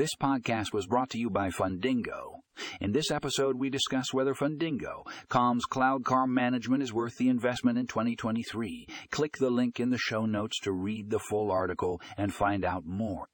This podcast was brought to you by Fundingo. In this episode, we discuss whether Fundingo, Calm's cloud CRM management, is worth the investment in 2023. Click the link in the show notes to read the full article and find out more.